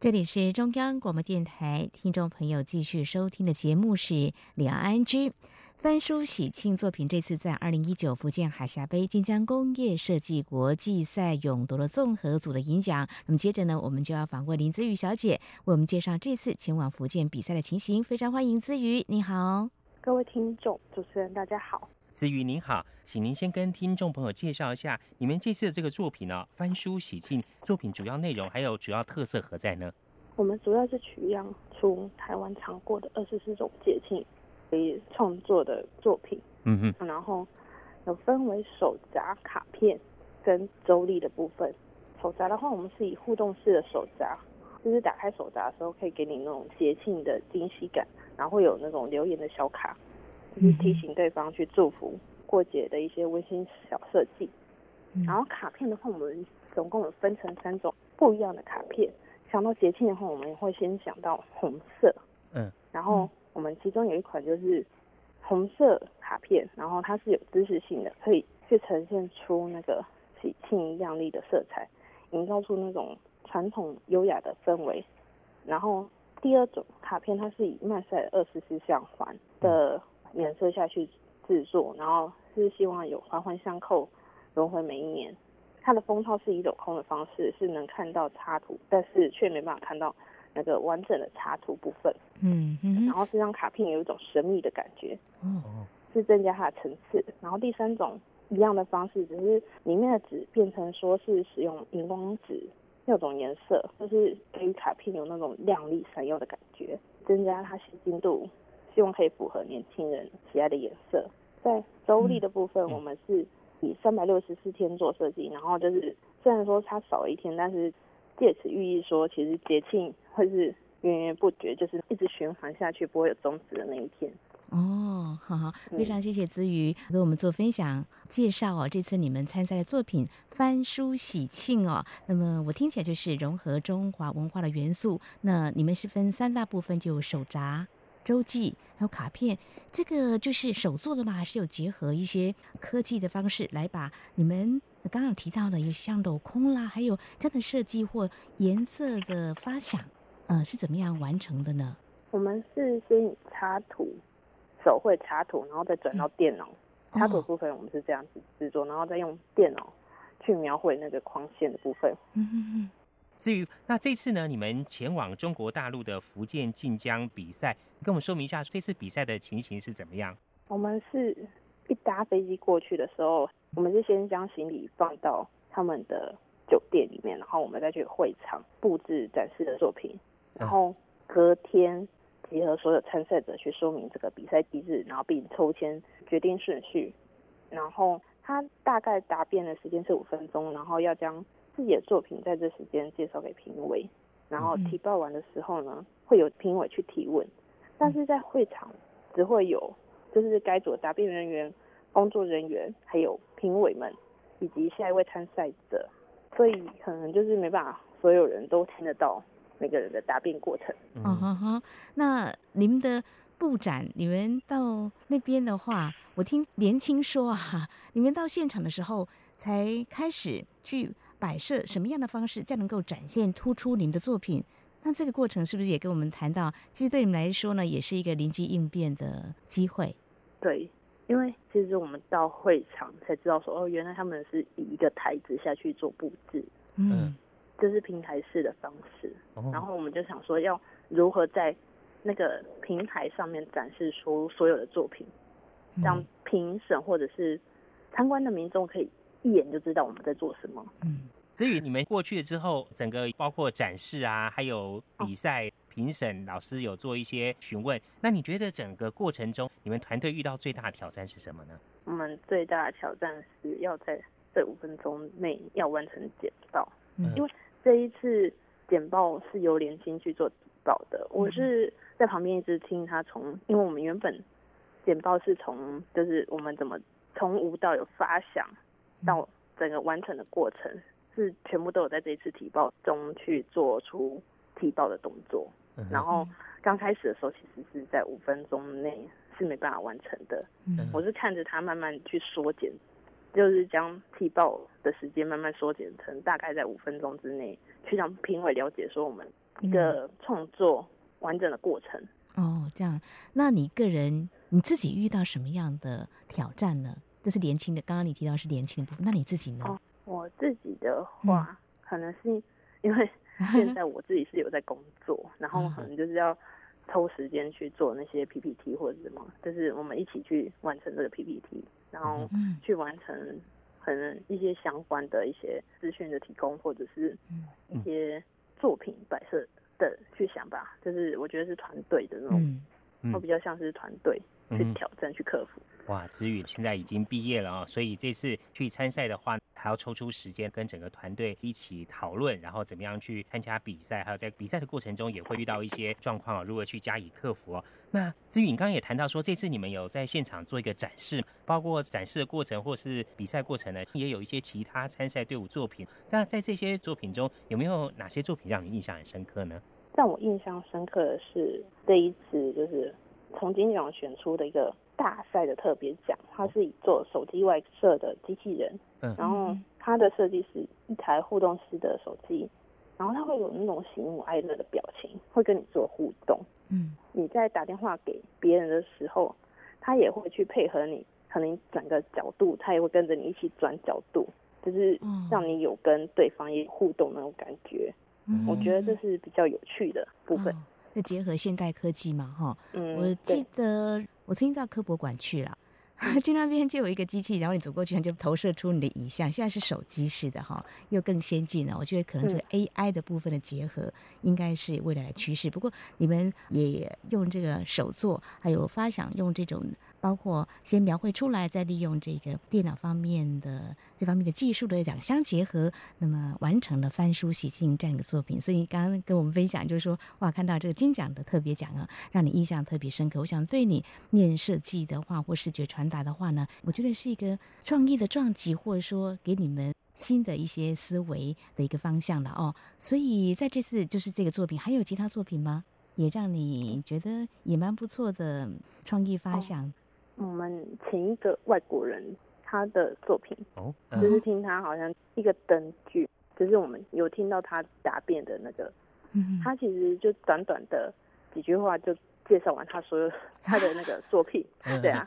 这里是中央广播电台，听众朋友继续收听的节目是《两岸居》。翻书喜庆作品这次在二零一九福建海峡杯晋江工业设计国际赛勇夺了综合组的银奖。那么接着呢，我们就要访问林子瑜小姐，为我们介绍这次前往福建比赛的情形。非常欢迎子瑜，你好，各位听众、主持人，大家好。子瑜您好，请您先跟听众朋友介绍一下你们这次的这个作品呢？翻书喜庆作品主要内容还有主要特色何在呢？我们主要是取样出台湾常过的二十四种节庆。可以创作的作品，嗯哼，然后有分为手札、卡片跟周历的部分。手札的话，我们是以互动式的手札，就是打开手札的时候，可以给你那种节庆的惊喜感，然后会有那种留言的小卡，就是提醒对方去祝福过节的一些温馨小设计。然后卡片的话，我们总共有分成三种不一样的卡片。想到节庆的话，我们会先想到红色，嗯，然后。我们其中有一款就是红色卡片，然后它是有知识性的，可以去呈现出那个喜庆亮丽的色彩，营造出那种传统优雅的氛围。然后第二种卡片，它是以麦赛二十四象环的颜色下去制作，然后是希望有环环相扣，轮回每一年。它的封套是以镂空的方式，是能看到插图，但是却没办法看到。那个完整的插图部分，嗯嗯，然后这张卡片有一种神秘的感觉，哦，是增加它的层次。然后第三种一样的方式，只是里面的纸变成说是使用荧光纸那种颜色，就是给予卡片有那种亮丽闪耀的感觉，增加它吸睛度，希望可以符合年轻人喜爱的颜色。在周历的部分，我们是以三百六十四天做设计，然后就是虽然说它少了一天，但是借此寓意说，其实节庆会是源源不绝，就是一直循环下去，不会有终止的那一天。哦，好好，非常谢谢子瑜给我们做分享介绍哦。这次你们参赛的作品《翻书喜庆》哦，那么我听起来就是融合中华文化的元素。那你们是分三大部分，就有手札、周记，还有卡片。这个就是手做的吗？还是有结合一些科技的方式来把你们刚刚提到的，有像镂空啦，还有这样的设计或颜色的发想，呃，是怎么样完成的呢？我们是先以插图。手绘插图，然后再转到电脑插图部分，我们是这样子制作，然后再用电脑去描绘那个框线的部分。嗯嗯嗯。至于那这次呢，你们前往中国大陆的福建晋江比赛，跟我们说明一下这次比赛的情形是怎么样？我们是一搭飞机过去的时候，我们是先将行李放到他们的酒店里面，然后我们再去会场布置展示的作品，然后隔天。集合所有参赛者去说明这个比赛机制，然后并抽签决定顺序。然后他大概答辩的时间是五分钟，然后要将自己的作品在这时间介绍给评委。然后提报完的时候呢，会有评委去提问。但是在会场只会有就是该组答辩人员、工作人员，还有评委们以及下一位参赛者，所以可能就是没办法所有人都听得到。每个人的答辩过程。嗯哼哼，那你们的布展，你们到那边的话，我听年轻说啊，你们到现场的时候才开始去摆设什么样的方式，才能够展现突出你们的作品。那这个过程是不是也跟我们谈到，其实对你们来说呢，也是一个临机应变的机会？对，因为其实我们到会场才知道说，哦，原来他们是以一个台子下去做布置。嗯。这是平台式的方式，然后我们就想说要如何在那个平台上面展示出所有的作品，让评审或者是参观的民众可以一眼就知道我们在做什么。嗯，至于你们过去了之后，整个包括展示啊，还有比赛评审老师有做一些询问，那你觉得整个过程中你们团队遇到最大的挑战是什么呢？我们最大的挑战是要在这五分钟内要完成简报，因为。这一次简报是由连心去做报的，我是在旁边一直听他从，因为我们原本简报是从就是我们怎么从无到有发想到整个完成的过程，是全部都有在这一次提报中去做出提报的动作。然后刚开始的时候，其实是在五分钟内是没办法完成的。我是看着他慢慢去缩减。就是将提报的时间慢慢缩减成大概在五分钟之内，去让评委了解说我们一个创作完整的过程。哦，这样，那你个人你自己遇到什么样的挑战呢？这是年轻的，刚刚你提到是年轻的部分，那你自己呢？哦，我自己的话，可能是因为 现在我自己是有在工作，然后可能就是要抽时间去做那些 PPT 或者什么，就是我们一起去完成这个 PPT。然后去完成可能一些相关的一些资讯的提供，或者是一些作品摆设的去想吧。就是我觉得是团队的那种，会比较像是团队去挑战、去克服。哇，子宇现在已经毕业了啊，所以这次去参赛的话。还要抽出时间跟整个团队一起讨论，然后怎么样去参加比赛，还有在比赛的过程中也会遇到一些状况，如何去加以克服哦。那子宇你刚刚也谈到说，这次你们有在现场做一个展示，包括展示的过程或是比赛过程呢，也有一些其他参赛队伍作品。那在这些作品中，有没有哪些作品让你印象很深刻呢？让我印象深刻的是这一次就是从金奖选出的一个。大赛的特别奖，它是以做手机外设的机器人，嗯，然后它的设计是一台互动式的手机，然后它会有那种喜怒哀乐的表情，会跟你做互动，嗯，你在打电话给别人的时候，它也会去配合你，可能转个角度，它也会跟着你一起转角度，就是让你有跟对方也互动那种感觉，嗯。我觉得这是比较有趣的部分。那结合现代科技嘛，哈，嗯我记得我曾经到科博馆去了，去那边就有一个机器，然后你走过去，它就投射出你的影像。现在是手机式的哈，又更先进了。我觉得可能这个 AI 的部分的结合，应该是未来的趋势。不过你们也用这个手作，还有发想用这种，包括先描绘出来，再利用这个电脑方面的这方面的技术的两相结合，那么完成了翻书洗净这样一个作品。所以你刚刚跟我们分享，就是说哇，看到这个金奖的特别奖啊，让你印象特别深刻。我想对你念设计的话或视觉传达的话呢，我觉得是一个创意的撞击，或者说给你们新的一些思维的一个方向了哦。所以在这次就是这个作品，还有其他作品吗？也让你觉得也蛮不错的创意发想。我们请一个外国人他的作品，哦，就是听他好像一个灯具，就是我们有听到他答辩的那个，嗯，他其实就短短的几句话就。介绍完他所有 他的那个作品，对啊，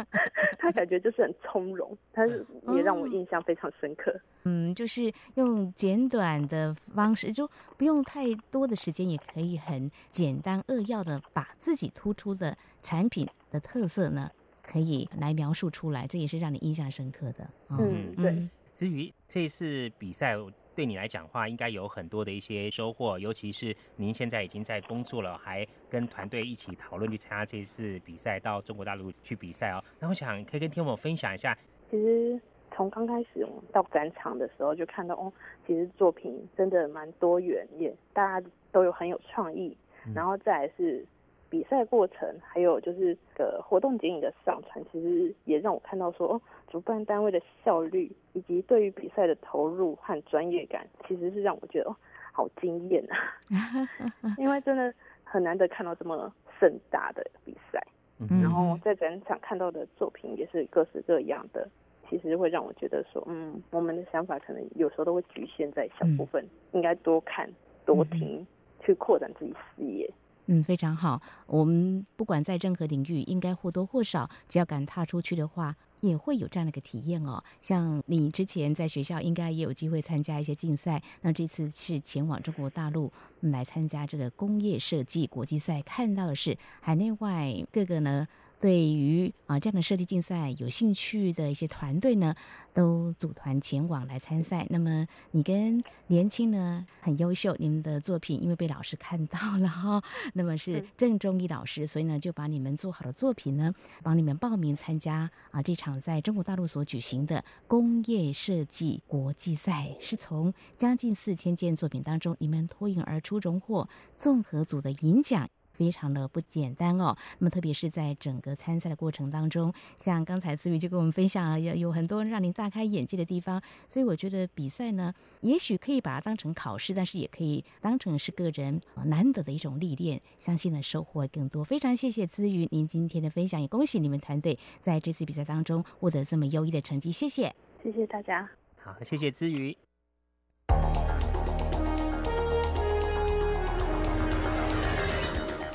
他感觉就是很从容，他是也让我印象非常深刻。嗯，就是用简短的方式，就不用太多的时间，也可以很简单扼要的把自己突出的产品的特色呢，可以来描述出来，这也是让你印象深刻的。嗯，对。至于这次比赛。对你来讲话，应该有很多的一些收获，尤其是您现在已经在工作了，还跟团队一起讨论去参加这次比赛，到中国大陆去比赛哦。那我想可以跟听众分享一下，其实从刚开始到展场的时候，就看到哦，其实作品真的蛮多元，也大家都有很有创意，然后再来是。比赛过程，还有就是个活动剪影的上传，其实也让我看到说，哦，主办单位的效率以及对于比赛的投入和专业感，其实是让我觉得哦，好惊艳啊！因为真的很难得看到这么盛大的比赛，然后在展场看到的作品也是各式各样的，其实会让我觉得说，嗯，我们的想法可能有时候都会局限在小部分，应该多看多听，去扩展自己视野。嗯，非常好。我们不管在任何领域，应该或多或少，只要敢踏出去的话，也会有这样的一个体验哦。像你之前在学校，应该也有机会参加一些竞赛。那这次是前往中国大陆来参加这个工业设计国际赛，看到的是海内外各个呢。对于啊这样的设计竞赛有兴趣的一些团队呢，都组团前往来参赛。那么你跟年轻呢很优秀，你们的作品因为被老师看到了哈，那么是郑中义老师，所以呢就把你们做好的作品呢，帮你们报名参加啊这场在中国大陆所举行的工业设计国际赛，是从将近四千件作品当中，你们脱颖而出，荣获综合组的银奖。非常的不简单哦。那么，特别是在整个参赛的过程当中，像刚才思雨就跟我们分享了，有有很多让您大开眼界的地方。所以，我觉得比赛呢，也许可以把它当成考试，但是也可以当成是个人难得的一种历练。相信呢，收获更多。非常谢谢资雨您今天的分享，也恭喜你们团队在这次比赛当中获得这么优异的成绩。谢谢，谢谢大家。好，谢谢资雨。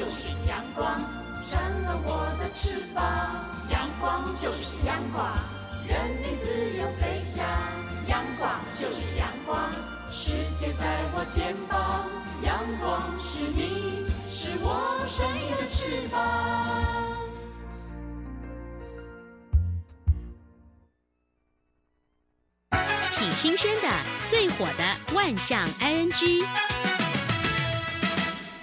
就是阳光，扇了我的翅膀。阳光就是阳光，任你自由飞翔。阳光就是阳光，世界在我肩膀。阳光是你，是我生命的翅膀。挺新鲜的，最火的万象 ING。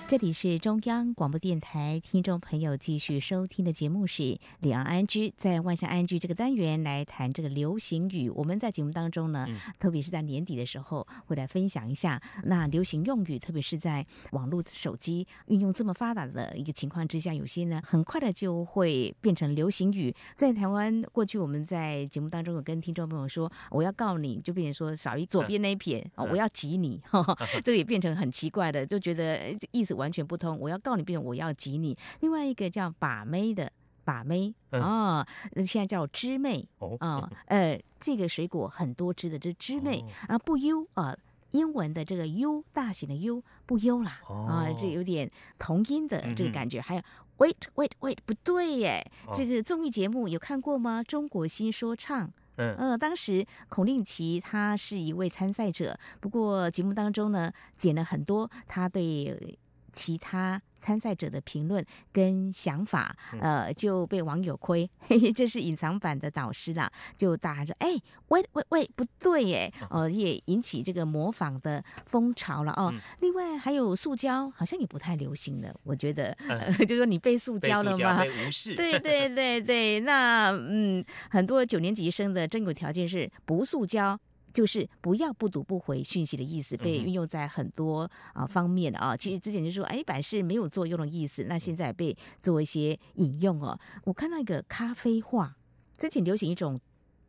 这里是中央广播电台，听众朋友继续收听的节目是《两岸安居》。在万象安居这个单元来谈这个流行语，我们在节目当中呢，特别是在年底的时候，会来分享一下那流行用语，特别是在网络手机运用这么发达的一个情况之下，有些呢很快的就会变成流行语。在台湾过去，我们在节目当中有跟听众朋友说，我要告你，就变成说少一左边那一撇，我要挤你，这个也变成很奇怪的，就觉得意思。完全不通，我要告你，变成我要挤你。另外一个叫把妹的把妹啊，现在叫枝妹啊，呃，这个水果很多汁的，这是知妹啊，不优啊，英文的这个 U 大写的 U 不优啦啊，这有点同音的这个感觉。还有 Wait Wait Wait，不对耶，这个综艺节目有看过吗？中国新说唱。嗯，呃，当时孔令奇他是一位参赛者，不过节目当中呢，剪了很多他对。其他参赛者的评论跟想法，呃，就被网友亏，这是隐藏版的导师啦，就大喊说：“哎，喂喂喂，不对耶！”哦，也引起这个模仿的风潮了哦。另外还有塑胶，好像也不太流行了，我觉得，就说你被塑胶了吗？对对对对，那嗯，很多九年级生的真有条件是不塑胶。就是不要不读不回讯息的意思，被运用在很多啊方面的啊。其实之前就说，哎，百事没有作用的意思，那现在被做一些引用哦。我看到一个咖啡话，之前流行一种。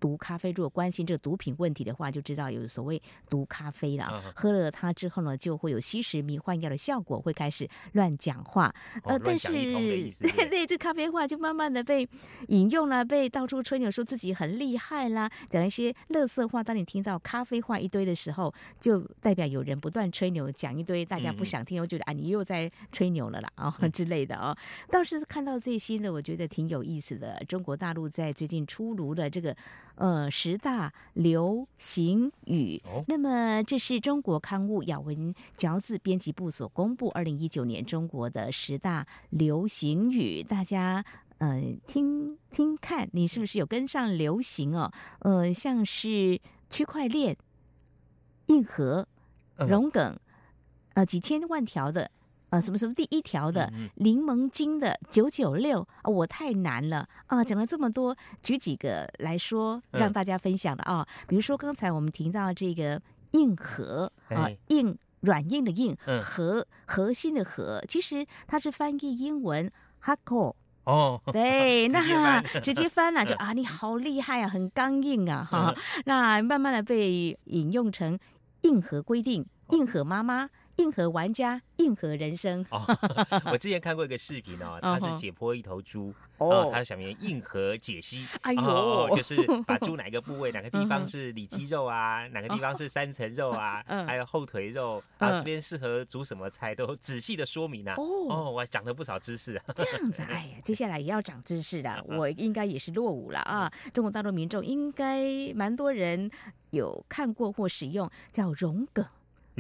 毒咖啡，如果关心这个毒品问题的话，就知道有所谓毒咖啡了。喝了它之后呢，就会有吸食迷幻药的效果，会开始乱讲话。呃，但是对对，这咖啡话就慢慢的被引用了，被到处吹牛，说自己很厉害啦，讲一些乐色话。当你听到咖啡话一堆的时候，就代表有人不断吹牛，讲一堆大家不想听，我觉得啊，你又在吹牛了啦啊之类的哦。倒是看到最新的，我觉得挺有意思的。中国大陆在最近出炉的这个。呃，十大流行语。那么，这是中国刊物咬文嚼字编辑部所公布二零一九年中国的十大流行语。大家呃，听听看，你是不是有跟上流行哦？呃，像是区块链、硬核、融梗，呃，几千万条的。啊，什么什么第一条的柠檬精的九九六啊，我太难了啊！讲了这么多，举几个来说，让大家分享的啊。比如说刚才我们提到这个硬核啊，硬软硬的硬核核心的核，其实它是翻译英文 hardcore 哦，对，那 直接翻了就啊，你好厉害啊，很刚硬啊哈。那慢慢的被引用成硬核规定，硬核妈妈。硬核玩家，硬核人生。哦 我之前看过一个视频哦，他是解剖一头猪，哦，他想面硬核解析，哎呦，就是把猪哪个部位、哪个地方是里脊肉啊，哪个地方是三层肉啊，还有后腿肉啊，这边适合煮什么菜，都仔细的说明啊。哦，我长了不少知识。这样子，哎呀，接下来也要长知识的，我应该也是落伍了啊。中国大陆民众应该蛮多人有看过或使用，叫荣梗。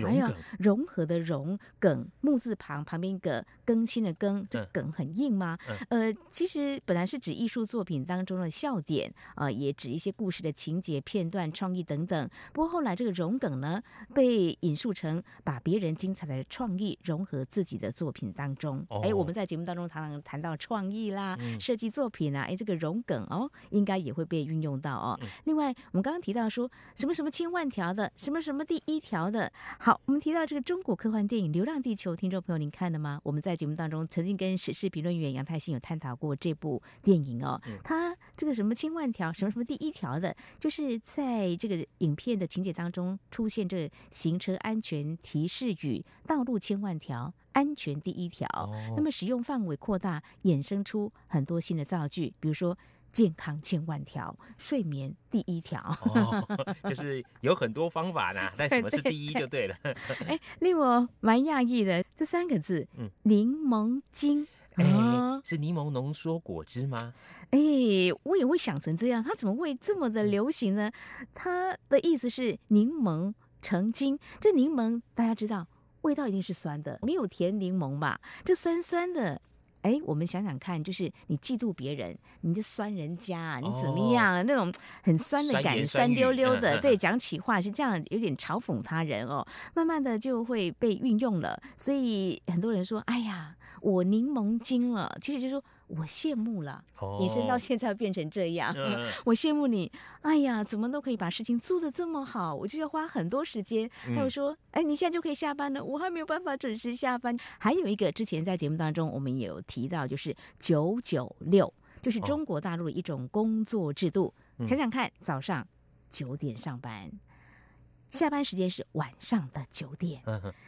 还有融合的融梗木字旁旁边一个更新的更，这梗很硬吗？呃，其实本来是指艺术作品当中的笑点啊，也指一些故事的情节片段、创意等等。不过后来这个融梗呢，被引述成把别人精彩的创意融合自己的作品当中。哎，我们在节目当中常常谈到创意啦、设计作品啊，哎，这个融梗哦，应该也会被运用到哦。另外，我们刚刚提到说什么什么千万条的，什么什么第一条的。好，我们提到这个中国科幻电影《流浪地球》，听众朋友您看了吗？我们在节目当中曾经跟时事评论员杨太兴有探讨过这部电影哦。他这个什么千万条，什么什么第一条的，就是在这个影片的情节当中出现这行车安全提示语“道路千万条，安全第一条”。那么使用范围扩大，衍生出很多新的造句，比如说。健康千万条，睡眠第一条，就是有很多方法呢，但什么是第一就对了。哎，令我蛮讶异的，这三个字，嗯，柠檬精，哎，是柠檬浓缩果汁吗？哎，我也会想成这样，它怎么会这么的流行呢？它的意思是柠檬成精，这柠檬大家知道味道一定是酸的，没有甜柠檬吧？这酸酸的。哎，我们想想看，就是你嫉妒别人，你就酸人家，啊，你怎么样？那种很酸的感，酸溜溜的，对，讲起话是这样，有点嘲讽他人哦。慢慢的就会被运用了，所以很多人说：“哎呀，我柠檬精了。”其实就说。我羡慕了，延伸到现在变成这样，我羡慕你。哎呀，怎么都可以把事情做得这么好，我就要花很多时间。还有说，哎，你现在就可以下班了，我还没有办法准时下班。还有一个，之前在节目当中我们有提到，就是九九六，就是中国大陆的一种工作制度。想想看，早上九点上班，下班时间是晚上的九点，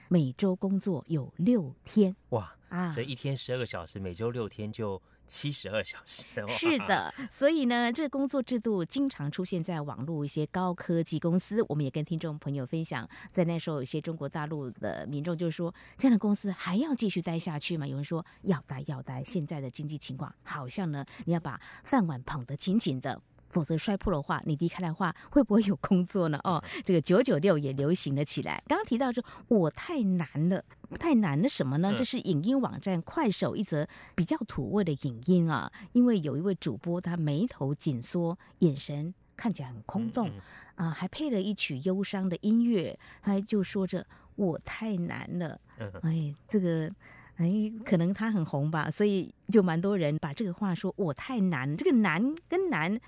每周工作有六天。哇！啊，这一天十二个小时，每周六天就七十二小时。是的，所以呢，这工作制度经常出现在网络一些高科技公司。我们也跟听众朋友分享，在那时候有些中国大陆的民众就说：“这样的公司还要继续待下去吗？”有人说：“要待，要待。”现在的经济情况好像呢，你要把饭碗捧得紧紧的。否则摔破的话，你离开的话，会不会有工作呢？哦，这个九九六也流行了起来。刚刚提到说，我太难了，太难了什么呢？这是影音网站快手一则比较土味的影音啊。因为有一位主播，他眉头紧缩，眼神看起来很空洞啊，还配了一曲忧伤的音乐，他就说着“我太难了”。哎，这个哎，可能他很红吧，所以就蛮多人把这个话说“我太难”，这个难跟难。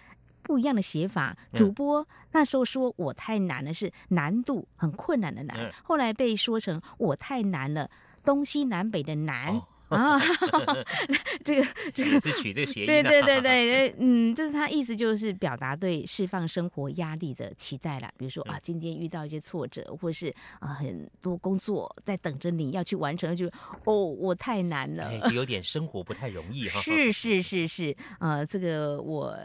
不一样的写法，主播那时候说我太难了，是难度很困难的难，后来被说成我太难了，东西南北的难。啊，这个这个是取这个谐音，对对对对，嗯，这是他意思就是表达对释放生活压力的期待了，比如说啊，今天遇到一些挫折，或是啊很多工作在等着你要去完成，就哦我太难了，就有点生活不太容易哈，是是是是，啊这个我。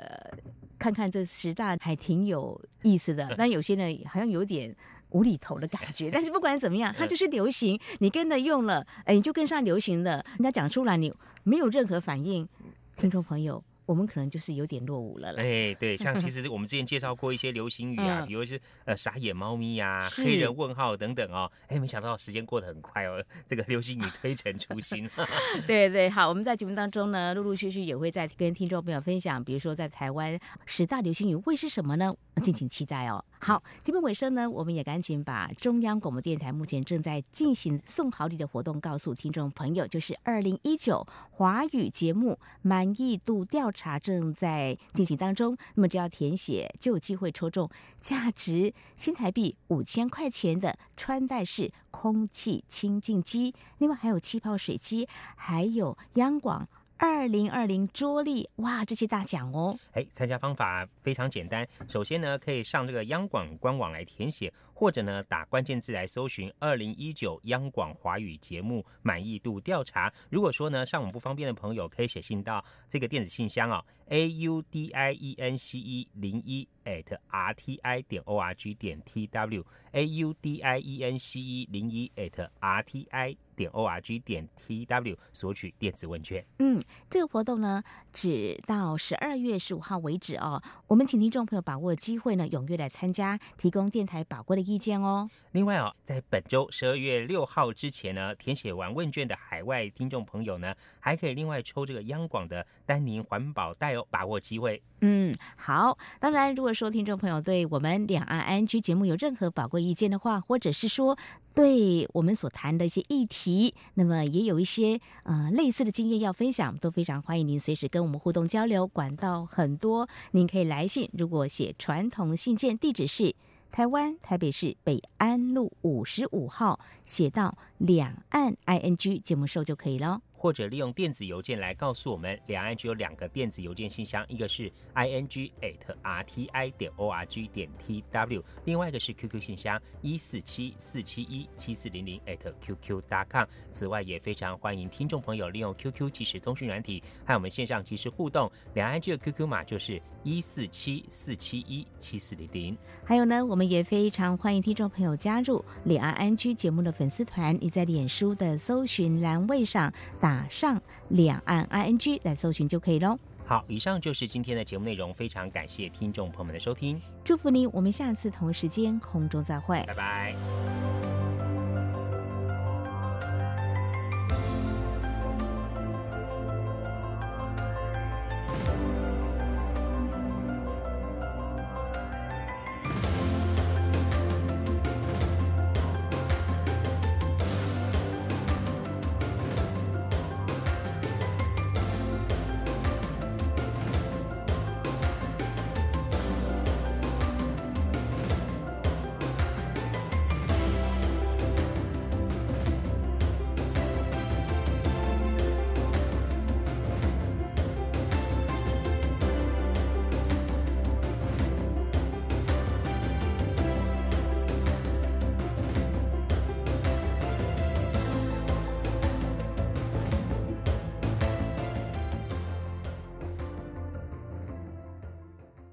看看这十大还挺有意思的，但有些呢好像有点无厘头的感觉。但是不管怎么样，它就是流行，你跟着用了，哎，你就跟上流行了。人家讲出来，你没有任何反应，听众朋友。我们可能就是有点落伍了啦。哎，对，像其 实我们之前介绍过一些流行语啊，比如是呃傻眼猫咪呀、黑人问号等等哦。哎，没想到时间过得很快哦，这个流行语推陈出新。对对，好，我们在节目当中呢，陆陆续续也会在跟听众朋友分享，比如说在台湾十大流行语会是什么呢？敬请期待哦。好，节目尾声呢，我们也赶紧把中央广播电台目前正在进行送好礼的活动告诉听众朋友，就是二零一九华语节目满意度调查正在进行当中。那么只要填写，就有机会抽中价值新台币五千块钱的穿戴式空气清净机，另外还有气泡水机，还有央广。二零二零桌历哇，这些大奖哦！哎，参加方法非常简单，首先呢，可以上这个央广官网来填写，或者呢，打关键字来搜寻“二零一九央广华语节目满意度调查”。如果说呢，上网不方便的朋友，可以写信到这个电子信箱哦，a u d i e n c e 零一 at r t i 点 o r g 点 t w，a u d i e n c e 零一 at r t i。点 o r g 点 t w 索取电子问卷。嗯，这个活动呢，只到十二月十五号为止哦。我们请听众朋友把握机会呢，踊跃来参加，提供电台宝贵的意见哦。另外哦，在本周十二月六号之前呢，填写完问卷的海外听众朋友呢，还可以另外抽这个央广的丹宁环保袋哦，把握机会。嗯，好。当然，如果说听众朋友对我们两岸安居节目有任何宝贵意见的话，或者是说对我们所谈的一些议题，那么也有一些呃类似的经验要分享，都非常欢迎您随时跟我们互动交流。管道很多，您可以来信，如果写传统信件，地址是台湾台北市北安路五十五号，写到两岸 I N G 节目收就可以了。或者利用电子邮件来告诉我们，两岸只有两个电子邮件信箱，一个是 i n g at r t i 点 o r g 点 t w，另外一个是 QQ 信箱一四七四七一七四零零 at qq dot com。此外，也非常欢迎听众朋友利用 QQ 即时通讯软体和我们线上即时互动。两岸居的 QQ 码就是一四七四七一七四零零。还有呢，我们也非常欢迎听众朋友加入两岸安居节目的粉丝团，你在脸书的搜寻栏位上。打上两岸 I N G 来搜寻就可以喽。好，以上就是今天的节目内容，非常感谢听众朋友们的收听，祝福你，我们下次同一时间空中再会，拜拜。